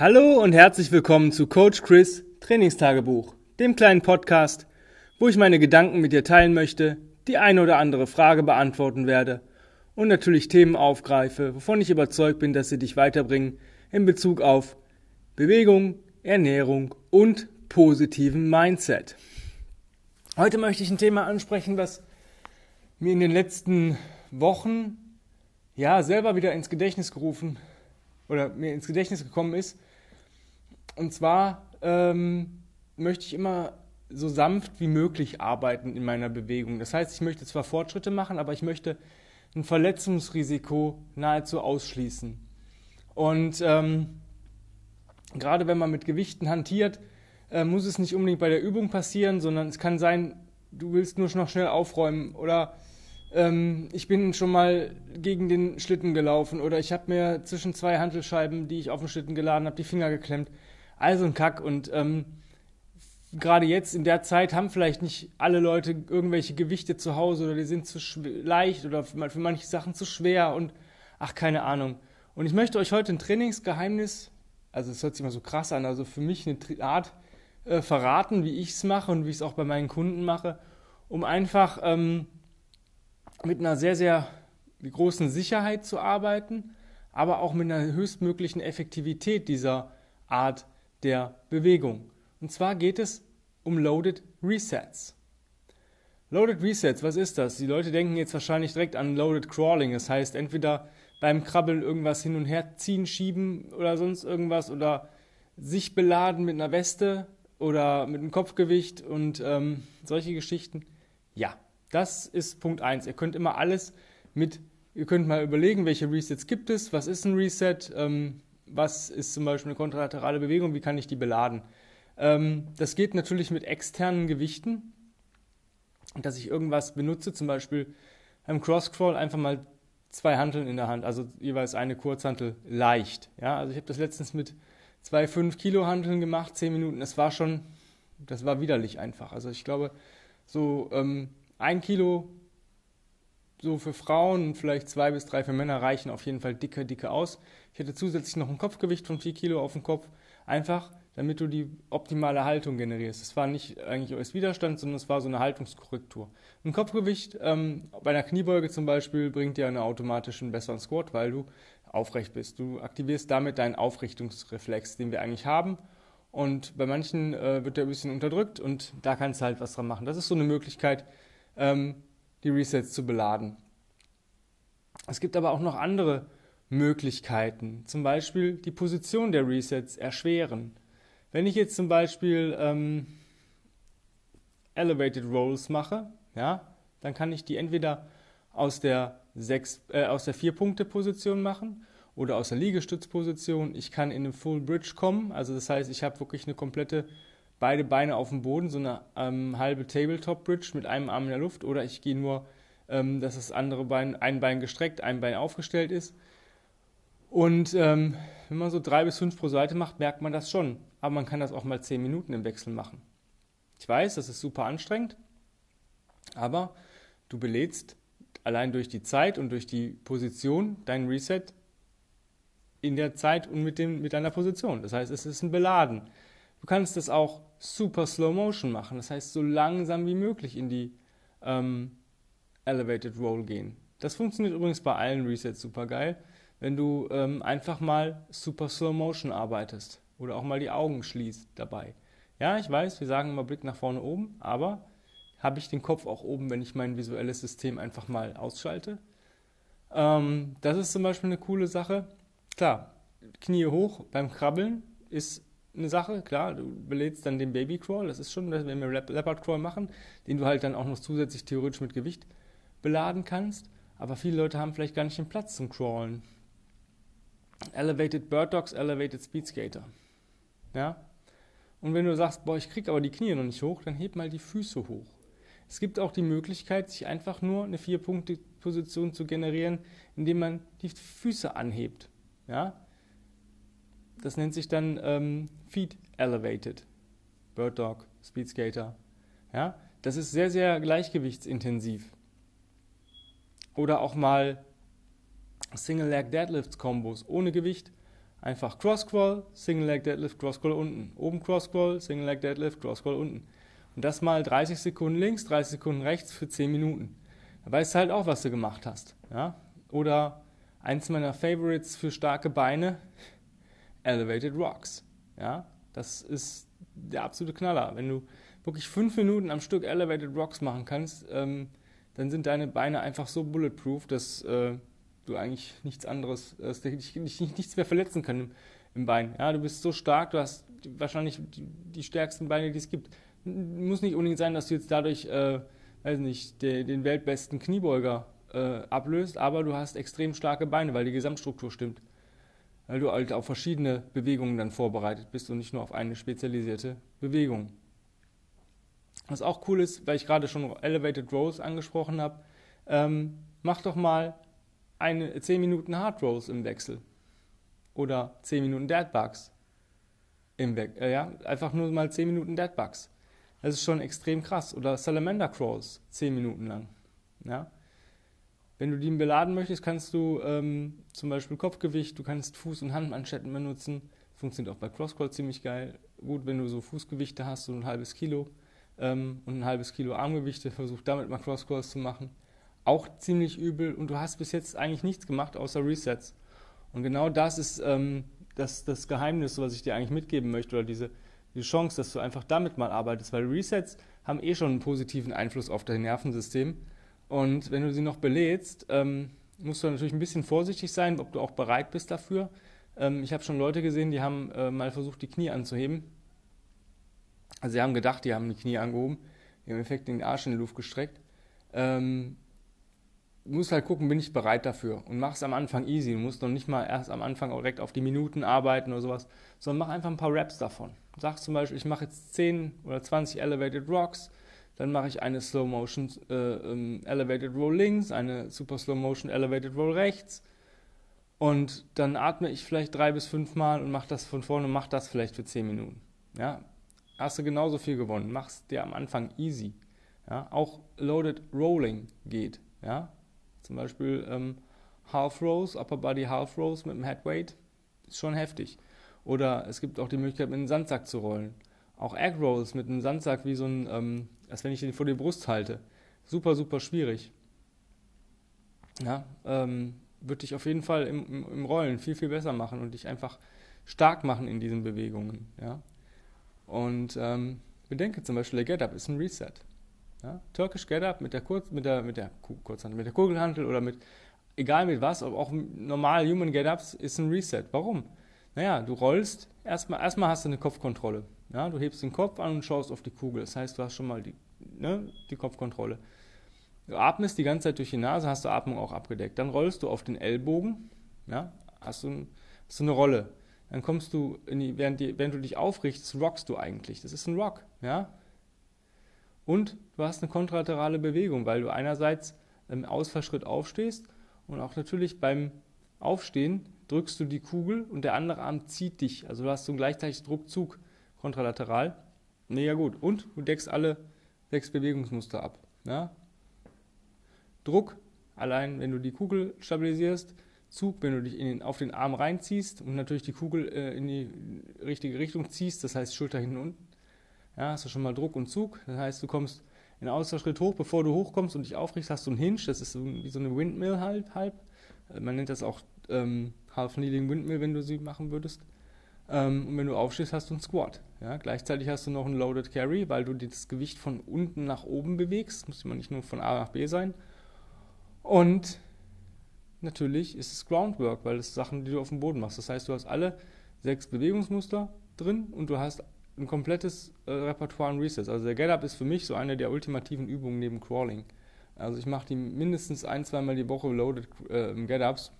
Hallo und herzlich willkommen zu Coach Chris Trainingstagebuch, dem kleinen Podcast, wo ich meine Gedanken mit dir teilen möchte, die eine oder andere Frage beantworten werde und natürlich Themen aufgreife, wovon ich überzeugt bin, dass sie dich weiterbringen in Bezug auf Bewegung, Ernährung und positiven Mindset. Heute möchte ich ein Thema ansprechen, was mir in den letzten Wochen ja selber wieder ins Gedächtnis gerufen oder mir ins Gedächtnis gekommen ist. Und zwar ähm, möchte ich immer so sanft wie möglich arbeiten in meiner Bewegung. Das heißt, ich möchte zwar Fortschritte machen, aber ich möchte ein Verletzungsrisiko nahezu ausschließen. Und ähm, gerade wenn man mit Gewichten hantiert, äh, muss es nicht unbedingt bei der Übung passieren, sondern es kann sein, du willst nur noch schnell aufräumen oder ähm, ich bin schon mal gegen den Schlitten gelaufen oder ich habe mir zwischen zwei Handelscheiben, die ich auf den Schlitten geladen habe, die Finger geklemmt. Also ein Kack und ähm, gerade jetzt in der Zeit haben vielleicht nicht alle Leute irgendwelche Gewichte zu Hause oder die sind zu leicht oder für manche Sachen zu schwer und ach, keine Ahnung. Und ich möchte euch heute ein Trainingsgeheimnis, also es hört sich immer so krass an, also für mich eine Art äh, verraten, wie ich es mache und wie ich es auch bei meinen Kunden mache, um einfach ähm, mit einer sehr, sehr großen Sicherheit zu arbeiten, aber auch mit einer höchstmöglichen Effektivität dieser Art der Bewegung. Und zwar geht es um Loaded Resets. Loaded Resets, was ist das? Die Leute denken jetzt wahrscheinlich direkt an Loaded Crawling. Das heißt, entweder beim Krabbeln irgendwas hin und her ziehen, schieben oder sonst irgendwas oder sich beladen mit einer Weste oder mit einem Kopfgewicht und ähm, solche Geschichten. Ja, das ist Punkt 1. Ihr könnt immer alles mit, ihr könnt mal überlegen, welche Resets gibt es, was ist ein Reset, ähm, was ist zum Beispiel eine kontralaterale Bewegung, wie kann ich die beladen. Ähm, das geht natürlich mit externen Gewichten, dass ich irgendwas benutze, zum Beispiel beim Cross-Crawl einfach mal zwei Hanteln in der Hand, also jeweils eine Kurzhantel leicht. Ja, also ich habe das letztens mit zwei 5 Kilo Hanteln gemacht, 10 Minuten. Das war schon, das war widerlich einfach. Also ich glaube, so ähm, ein Kilo so für Frauen vielleicht zwei bis drei für Männer reichen auf jeden Fall dicke, dicke aus. Ich hätte zusätzlich noch ein Kopfgewicht von 4 Kilo auf dem Kopf, einfach damit du die optimale Haltung generierst. Das war nicht eigentlich als Widerstand, sondern es war so eine Haltungskorrektur. Ein Kopfgewicht ähm, bei einer Kniebeuge zum Beispiel bringt dir einen automatischen besseren Squat, weil du aufrecht bist. Du aktivierst damit deinen Aufrichtungsreflex, den wir eigentlich haben. Und bei manchen äh, wird der ein bisschen unterdrückt und da kannst du halt was dran machen. Das ist so eine Möglichkeit, ähm, die Resets zu beladen. Es gibt aber auch noch andere Möglichkeiten, zum Beispiel die Position der Resets erschweren. Wenn ich jetzt zum Beispiel ähm, Elevated Rolls mache, ja, dann kann ich die entweder aus der, äh, aus der Vier-Punkte-Position machen oder aus der Liegestützposition. Ich kann in eine Full Bridge kommen, also das heißt, ich habe wirklich eine komplette beide Beine auf dem Boden, so eine ähm, halbe Tabletop Bridge mit einem Arm in der Luft, oder ich gehe nur, ähm, dass das andere Bein, ein Bein gestreckt, ein Bein aufgestellt ist. Und ähm, wenn man so drei bis fünf pro Seite macht, merkt man das schon. Aber man kann das auch mal zehn Minuten im Wechsel machen. Ich weiß, das ist super anstrengend, aber du belädst allein durch die Zeit und durch die Position dein Reset in der Zeit und mit, dem, mit deiner Position. Das heißt, es ist ein Beladen. Du kannst das auch super Slow Motion machen, das heißt so langsam wie möglich in die ähm, Elevated Roll gehen. Das funktioniert übrigens bei allen Resets super geil, wenn du ähm, einfach mal super Slow Motion arbeitest oder auch mal die Augen schließt dabei. Ja, ich weiß, wir sagen immer Blick nach vorne oben, aber habe ich den Kopf auch oben, wenn ich mein visuelles System einfach mal ausschalte. Ähm, das ist zum Beispiel eine coole Sache. Klar, Knie hoch beim Krabbeln ist eine Sache, klar, du belädst dann den Baby Crawl, das ist schon, wenn wir Leopard Crawl machen, den du halt dann auch noch zusätzlich theoretisch mit Gewicht beladen kannst, aber viele Leute haben vielleicht gar nicht den Platz zum Crawlen. Elevated Bird Dogs, Elevated Speed Skater. Ja? Und wenn du sagst, boah, ich krieg aber die Knie noch nicht hoch, dann heb mal die Füße hoch. Es gibt auch die Möglichkeit, sich einfach nur eine Vier-Punkte-Position zu generieren, indem man die Füße anhebt. Ja? Das nennt sich dann ähm, Feet Elevated. Bird Dog, Speed Skater. Ja? Das ist sehr, sehr gleichgewichtsintensiv. Oder auch mal Single Leg Deadlifts Kombos ohne Gewicht. Einfach Cross Crawl, Single Leg Deadlift, Cross Crawl unten. Oben Cross Crawl, Single Leg Deadlift, Cross Crawl unten. Und das mal 30 Sekunden links, 30 Sekunden rechts für 10 Minuten. Da weißt du halt auch, was du gemacht hast. Ja? Oder eins meiner Favorites für starke Beine, Elevated Rocks. Ja? Das ist der absolute Knaller. Wenn du wirklich fünf Minuten am Stück Elevated Rocks machen kannst, ähm, dann sind deine Beine einfach so bulletproof, dass äh, du eigentlich nichts anderes, dass dich, dich nichts mehr verletzen kann im, im, Bein. Ja, du bist so stark, du hast wahrscheinlich die, die stärksten Beine, die es gibt. Muss nicht unbedingt sein, dass du jetzt dadurch, äh, weiß nicht, de, den weltbesten Kniebeuger äh, ablöst, aber du hast extrem starke Beine, weil die Gesamtstruktur stimmt. Weil du halt auf verschiedene Bewegungen dann vorbereitet bist und nicht nur auf eine spezialisierte Bewegung. Was auch cool ist, weil ich gerade schon Elevated Rows angesprochen habe, ähm, mach doch mal eine, 10 Minuten Hard Rows im Wechsel. Oder 10 Minuten Dead Bugs im Wechsel. Äh, ja, einfach nur mal 10 Minuten Dead Bugs. Das ist schon extrem krass. Oder Salamander Crawls 10 Minuten lang. Ja. Wenn du die beladen möchtest, kannst du ähm, zum Beispiel Kopfgewicht, du kannst Fuß- und Handmanschetten benutzen. Funktioniert auch bei Crosscrawl ziemlich geil. Gut, wenn du so Fußgewichte hast, so ein halbes Kilo ähm, und ein halbes Kilo Armgewichte, versuch damit mal Crosscrawls zu machen auch ziemlich übel und du hast bis jetzt eigentlich nichts gemacht außer Resets. Und genau das ist ähm, das, das Geheimnis, was ich dir eigentlich mitgeben möchte oder diese, die Chance, dass du einfach damit mal arbeitest, weil Resets haben eh schon einen positiven Einfluss auf dein Nervensystem. Und wenn du sie noch belädst, ähm, musst du natürlich ein bisschen vorsichtig sein, ob du auch bereit bist dafür. Ähm, ich habe schon Leute gesehen, die haben äh, mal versucht, die Knie anzuheben. Also sie haben gedacht, die haben die Knie angehoben, die haben im Effekt den Arsch in die Luft gestreckt. Ähm, du musst halt gucken, bin ich bereit dafür und mach es am Anfang easy. Du musst noch nicht mal erst am Anfang direkt auf die Minuten arbeiten oder sowas, sondern mach einfach ein paar Raps davon. Sag zum Beispiel, ich mache jetzt 10 oder 20 Elevated Rocks, dann mache ich eine Slow Motion äh, ähm, Elevated Roll links, eine Super Slow Motion Elevated Roll rechts und dann atme ich vielleicht drei bis fünf Mal und mache das von vorne und mach das vielleicht für 10 Minuten. Ja, hast du genauso viel gewonnen. Mach's dir am Anfang easy. Ja, auch Loaded Rolling geht. Ja, zum Beispiel ähm, Half Rows, Upper Body Half Rows mit dem Head Weight, ist schon heftig. Oder es gibt auch die Möglichkeit, mit einem Sandsack zu rollen. Auch Egg Rolls mit einem Sandsack wie so ein, ähm, als wenn ich den vor die Brust halte. Super, super schwierig. Ja, ähm, würde dich auf jeden Fall im, im, im, Rollen viel, viel besser machen und dich einfach stark machen in diesen Bewegungen. Ja? Und ähm, bedenke zum Beispiel, der Get-Up ist ein Reset. Ja? Turkish Get-Up mit der, Kurz, mit der, mit der mit der Kugelhandel oder mit, egal mit was, auch normal Human Get-Ups ist ein Reset. Warum? Naja, du rollst, erstmal, erstmal hast du eine Kopfkontrolle. Ja? Du hebst den Kopf an und schaust auf die Kugel. Das heißt, du hast schon mal die, ne, die Kopfkontrolle. Du atmest die ganze Zeit durch die Nase, hast du Atmung auch abgedeckt. Dann rollst du auf den Ellbogen, ja, hast du, hast du eine Rolle. Dann kommst du, die, während, die, während, du dich aufrichtest, rockst du eigentlich. Das ist ein Rock. Ja? Und du hast eine kontralaterale Bewegung, weil du einerseits im Ausfallschritt aufstehst und auch natürlich beim Aufstehen drückst du die Kugel und der andere Arm zieht dich. Also du hast so einen gleichzeitigen Druckzug kontralateral. Mega gut. Und du deckst alle sechs Bewegungsmuster ab. Ja? Druck, allein wenn du die Kugel stabilisierst. Zug, wenn du dich den, auf den Arm reinziehst und natürlich die Kugel äh, in die richtige Richtung ziehst, das heißt Schulter hinten unten. Ja, hast du schon mal Druck und Zug. Das heißt, du kommst in Ausfallschritt hoch. Bevor du hochkommst und dich aufrichst, hast du einen Hinge. Das ist so, wie so eine Windmill halb. halb. Äh, man nennt das auch ähm, Half-Kneeling Windmill, wenn du sie machen würdest. Ähm, und wenn du aufstehst, hast du einen Squat. Ja, gleichzeitig hast du noch einen Loaded Carry, weil du das Gewicht von unten nach oben bewegst. Muss immer nicht nur von A nach B sein. Und natürlich ist es Groundwork, weil das Sachen, die du auf dem Boden machst. Das heißt, du hast alle sechs Bewegungsmuster drin und du hast ein komplettes äh, Repertoire an Resets. Also der Get-Up ist für mich so eine der ultimativen Übungen neben Crawling. Also ich mache die mindestens ein, zweimal die Woche Loaded äh, Get-Ups.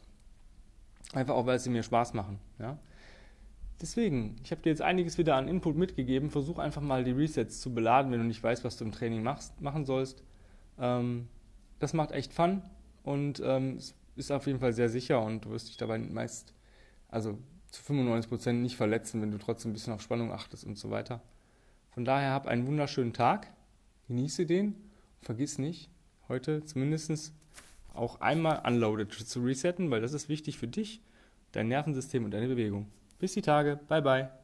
Einfach auch, weil sie mir Spaß machen. Ja? Deswegen, ich habe dir jetzt einiges wieder an Input mitgegeben. Versuch einfach mal die Resets zu beladen, wenn du nicht weißt, was du im Training machst, machen sollst. Ähm, das macht echt Fun und ähm, es ist auf jeden Fall sehr sicher und du wirst dich dabei meist, also zu 95% nicht verletzen, wenn du trotzdem ein bisschen auf Spannung achtest und so weiter. Von daher hab einen wunderschönen Tag, genieße den, vergiss nicht, heute zumindest auch einmal unloaded zu resetten, weil das ist wichtig für dich, dein Nervensystem und deine Bewegung. Bis die Tage. Bye bye.